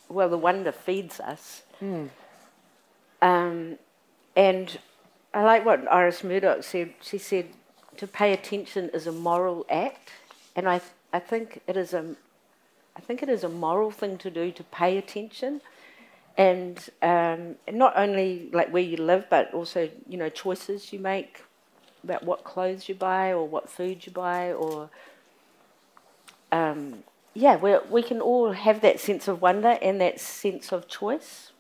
well, the wonder feeds us. Mm. Um, and I like what Iris Murdoch said. She said to pay attention is a moral act, and I I think it is a I think it is a moral thing to do to pay attention, and um, not only like where you live, but also you know choices you make about what clothes you buy or what food you buy or um, yeah, we we can all have that sense of wonder and that sense of choice.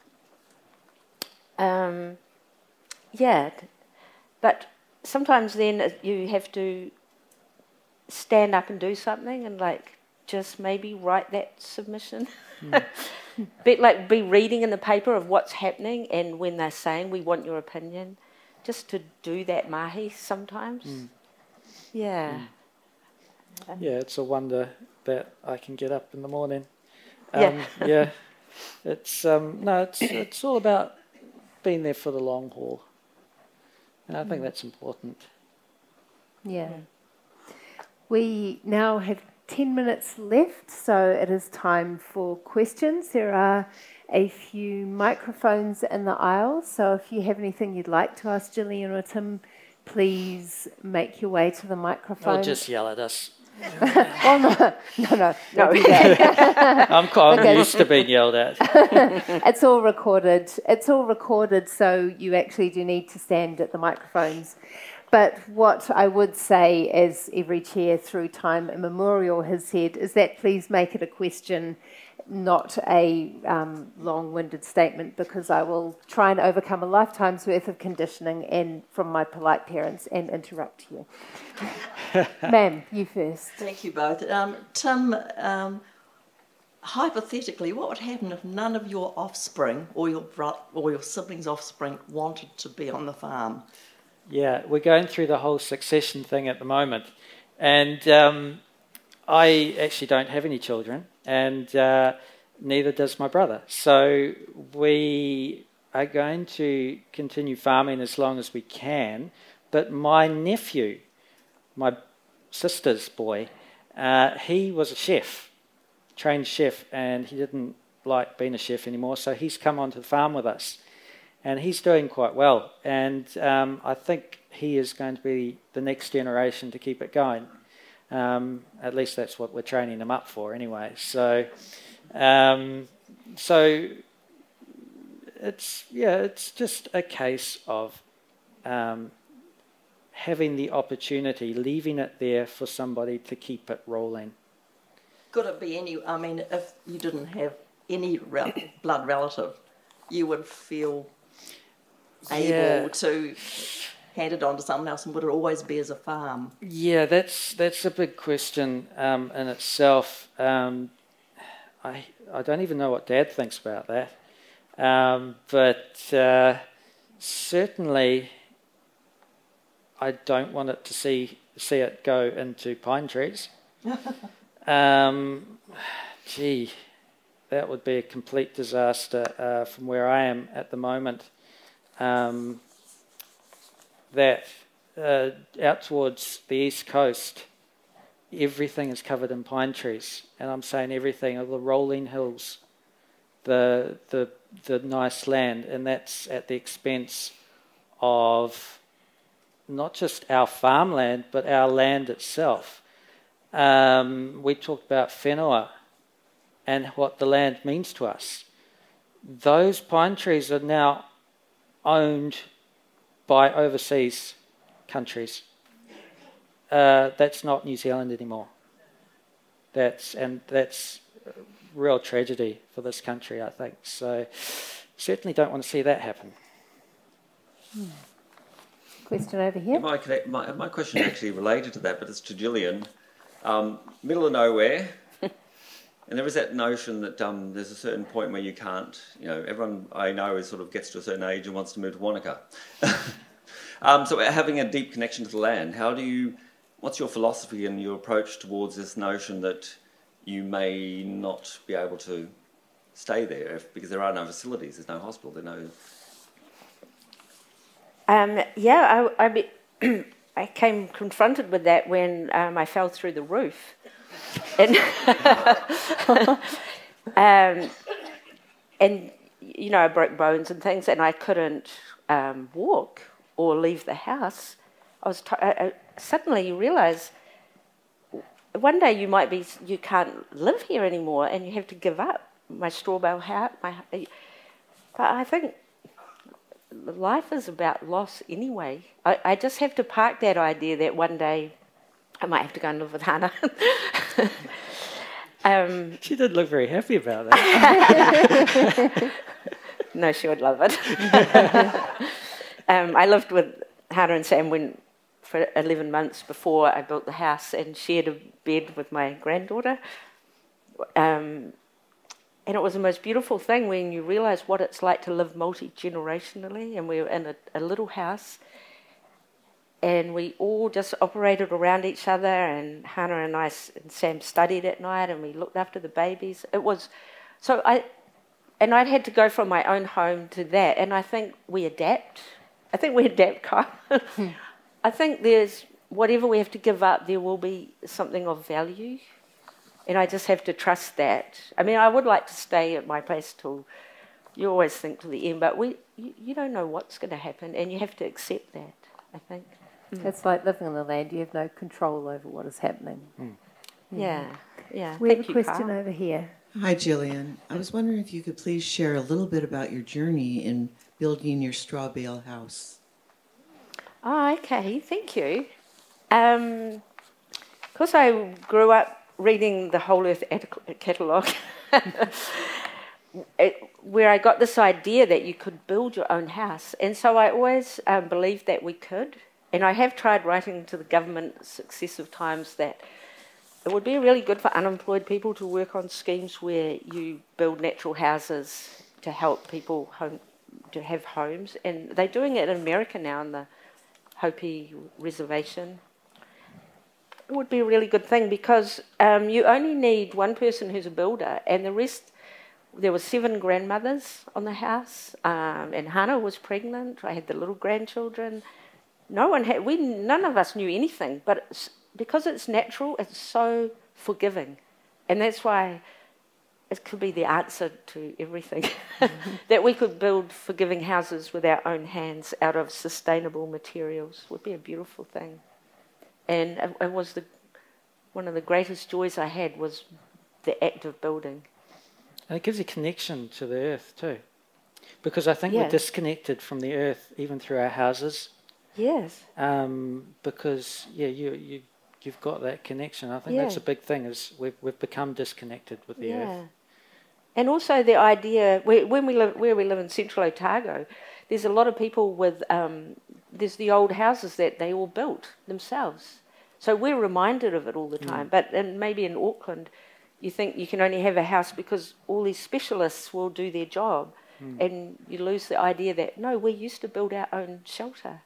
Um, yeah, but sometimes then you have to stand up and do something and like just maybe write that submission. (laughs) Mm. Bit like be reading in the paper of what's happening and when they're saying we want your opinion, just to do that mahi sometimes. Mm. Yeah. Mm. yeah, it's a wonder that I can get up in the morning. Um, yeah. yeah. It's um, no, it's it's all about being there for the long haul. And I think mm. that's important. Yeah. We now have 10 minutes left, so it is time for questions. There are a few microphones in the aisle, so if you have anything you'd like to ask Gillian or Tim, please make your way to the microphone. Or just yell at us. well, (laughs) oh, no, no, no, no. (laughs) I'm, I'm okay. used to being yelled at. (laughs) it's all recorded. It's all recorded, so you actually do need to stand at the microphones. But what I would say, as every chair through time immemorial has said, is that please make it a question not a um, long winded statement because I will try and overcome a lifetime's worth of conditioning and from my polite parents and interrupt you. (laughs) Ma'am, you first. Thank you both. Um, Tim, um, hypothetically, what would happen if none of your offspring or your, bro- or your siblings' offspring wanted to be on the farm? Yeah, we're going through the whole succession thing at the moment. And um, I actually don't have any children and uh, neither does my brother. So we are going to continue farming as long as we can. But my nephew, my sister's boy, uh, he was a chef, trained chef, and he didn't like being a chef anymore. So he's come onto the farm with us, and he's doing quite well. And um, I think he is going to be the next generation to keep it going. Um, at least that's what we're training them up for, anyway. So, um, so it's yeah, it's just a case of um, having the opportunity, leaving it there for somebody to keep it rolling. Could it be any? I mean, if you didn't have any blood relative, you would feel able Yeah. to hand it on to someone else, and would it always be as a farm? Yeah, that's that's a big question um, in itself. Um, I I don't even know what Dad thinks about that, um, but uh, certainly I don't want it to see see it go into pine trees. (laughs) um, gee, that would be a complete disaster uh, from where I am at the moment. Um, that uh, out towards the east coast, everything is covered in pine trees, and I'm saying everything of the rolling hills, the the the nice land, and that's at the expense of not just our farmland but our land itself. Um, we talked about whenua and what the land means to us. Those pine trees are now owned by overseas countries. Uh, that's not New Zealand anymore. That's and that's a real tragedy for this country, I think. So certainly don't want to see that happen. Question over here. My, connect- my, my question actually related to that, but it's to Gillian. Um, middle of nowhere, and there is that notion that um, there's a certain point where you can't, you know, everyone I know is sort of gets to a certain age and wants to move to Wanaka. (laughs) um, so having a deep connection to the land, how do you, what's your philosophy and your approach towards this notion that you may not be able to stay there if, because there are no facilities, there's no hospital, there's no Um, yeah, I, I, be, (clears throat) I came confronted with that when um, I fell through the roof. And, (laughs) um, and, you know, I broke bones and things, and I couldn't um, walk or leave the house. I was t- I, I, suddenly you realise one day you might be you can't live here anymore, and you have to give up my straw bale house. My, but I think life is about loss anyway. I, I just have to park that idea that one day I might have to go and live with Hannah. (laughs) um, She didn't look very happy about that. (laughs) no, she would love it. (laughs) um, I lived with Hannah and Sam when, for 11 months before I built the house and shared a bed with my granddaughter. Um, and it was the most beautiful thing when you realise what it's like to live multi generationally. And we were in a, a little house, and we all just operated around each other. And Hannah and I and Sam studied at night, and we looked after the babies. It was so I, and I'd had to go from my own home to that. And I think we adapt. I think we (laughs) adapt, Kyle. Hmm. I think there's whatever we have to give up, there will be something of value. And I just have to trust that. I mean, I would like to stay at my place till you always think to the end, but we, you, you don't know what's going to happen, and you have to accept that, I think. It's like living on the land. You have no control over what is happening. Yeah, yeah. We Thank have a you, question Carl. over here. Hi, Gillian. I was wondering if you could please share a little bit about your journey in building your straw bale house. Oh, okay, thank you. Um, course, I grew up reading the Whole Earth Catalogue, (laughs) where I got this idea that you could build your own house. And so I always um, believed that we could. And I have tried writing to the government successive times that it would be really good for unemployed people to work on schemes where you build natural houses to help people home, to have homes. And they're doing it in America now in the Hopi Reservation. It would be a really good thing because um, you only need one person who's a builder, and the rest. There were seven grandmothers on the house, um, and Hannah was pregnant. I had the little grandchildren. No one had. We none of us knew anything, but it's, because it's natural, it's so forgiving, and that's why it could be the answer to everything. (laughs) that we could build forgiving houses with our own hands out of sustainable materials would be a beautiful thing. And it, it was the one of the greatest joys I had was the act of building. And it gives you connection to the earth too. Because I think Yeah. we're disconnected from the earth even through our houses. Yes. um, because yeah, you you you've got that connection. I think that's a big thing. Is we've we've become disconnected with the Yeah. earth. And also the idea where, when we live where we live in Central Otago, there's a lot of people with um, there's the old houses that they all built themselves. So we're reminded of it all the time. But and maybe in Auckland, you think you can only have a house because all these specialists will do their job, and you lose the idea that no, we used to build our own shelter.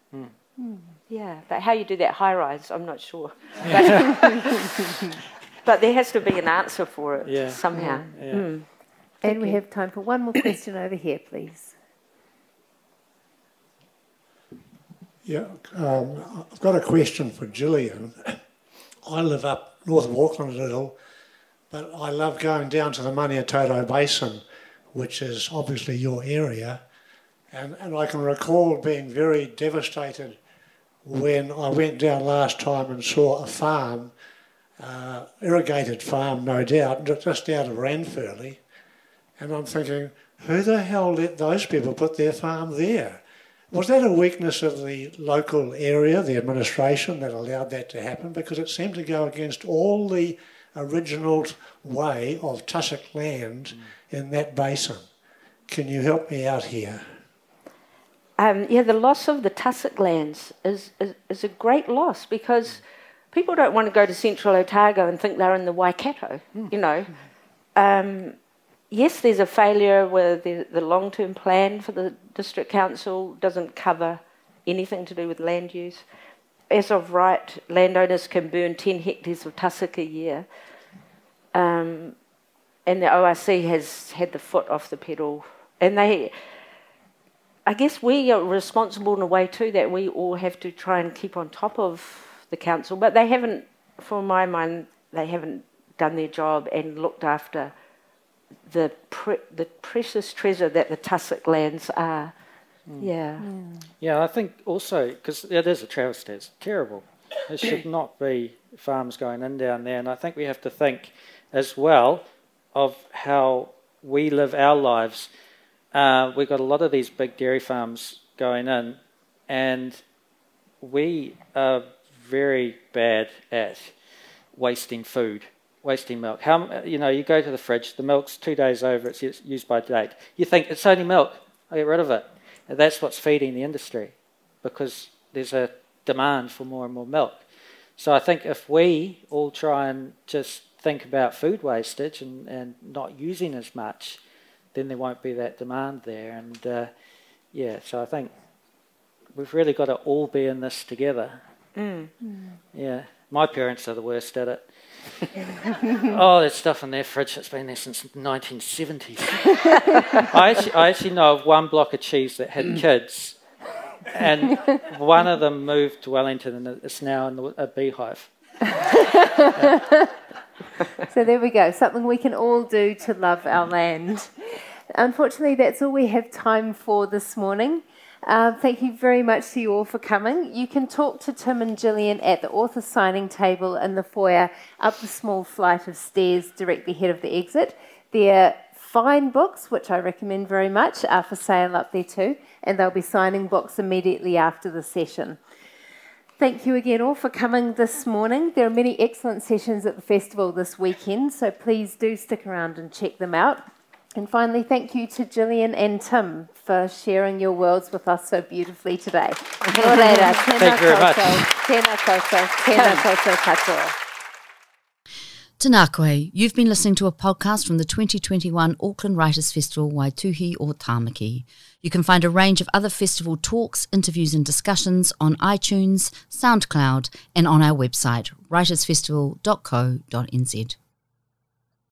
Yeah, but how you do that high rise, I'm not sure. (laughs) But, (laughs) but there has to be an answer for it Yeah. somehow. Yeah. Mm. And we have time for one more question over here, please. Yeah, um, I've got a question for Gillian. I live up north of Auckland a little, but I love going down to the Maniatoto Basin, which is obviously your area. And, and I can recall being very devastated when I went down last time and saw a farm, uh, irrigated farm, no doubt, just out of Ranfurly. And I'm thinking, who the hell let those people put their farm there? Was that a weakness of the local area, the administration, that allowed that to happen? Because it seemed to go against all the original way of tussock land in that basin. Can you help me out here? Um, yeah, the loss of the tussock lands is, is, is a great loss because people don't want to go to Central Otago and think they're in the Waikato, you know. Um, yes, there's a failure where the, the long term plan for the district council doesn't cover anything to do with land use. As of right, landowners can burn 10 hectares of tussock a year. Um, and the ORC has had the foot off the pedal. And they, I guess we are responsible in a way too that we all have to try and keep on top of the council, but they haven't, for my mind, they haven't done their job and looked after the pre- the precious treasure that the tussock lands are. Hmm. Yeah. Yeah, I think also because it is a travesty. It's terrible. There should not be farms going in down there, and I think we have to think as well of how we live our lives. Uh, we've got a lot of these big dairy farms going in, and we are very bad at wasting food, wasting milk. How you know you go to the fridge, the milk's two days over its use- use by date. You think it's only milk. I get rid of it. And that's what's feeding the industry, because there's a demand for more and more milk. So I think if we all try and just think about food wastage and, and not using as much, then there won't be that demand there. And uh, yeah, so I think we've really got to all be in this together. Yeah, my parents are the worst at it. (laughs) oh, there's stuff in their fridge that's been there since the 1970s. I, actually, I actually know of one block of cheese that had kids, and one of them moved to Wellington and it's now in the, a beehive. (laughs) So there we go, something we can all do to love our land. Unfortunately, that's all we have time for this morning. Uh, thank you very much to you all for coming. You can talk to Tim and Gillian at the author signing table in the foyer up the small flight of stairs directly ahead of the exit. Their fine books, which I recommend very much, are for sale up there too, and they'll be signing books immediately after the session. Thank you again all for coming this morning. There are many excellent sessions at the festival this weekend, so please do stick around and check them out. And finally, thank you to Gillian and Tim for sharing your worlds with us so beautifully today. (laughs) Thank you very much. Tēnā koutou, tēnā koutou katoa. Tēnā koe, you've been listening to a podcast from the 2021 Auckland Writers Festival Waituhi o Tāmaki. You can find a range of other festival talks, interviews and discussions on iTunes, SoundCloud and on our website, writersfestival.co.nz.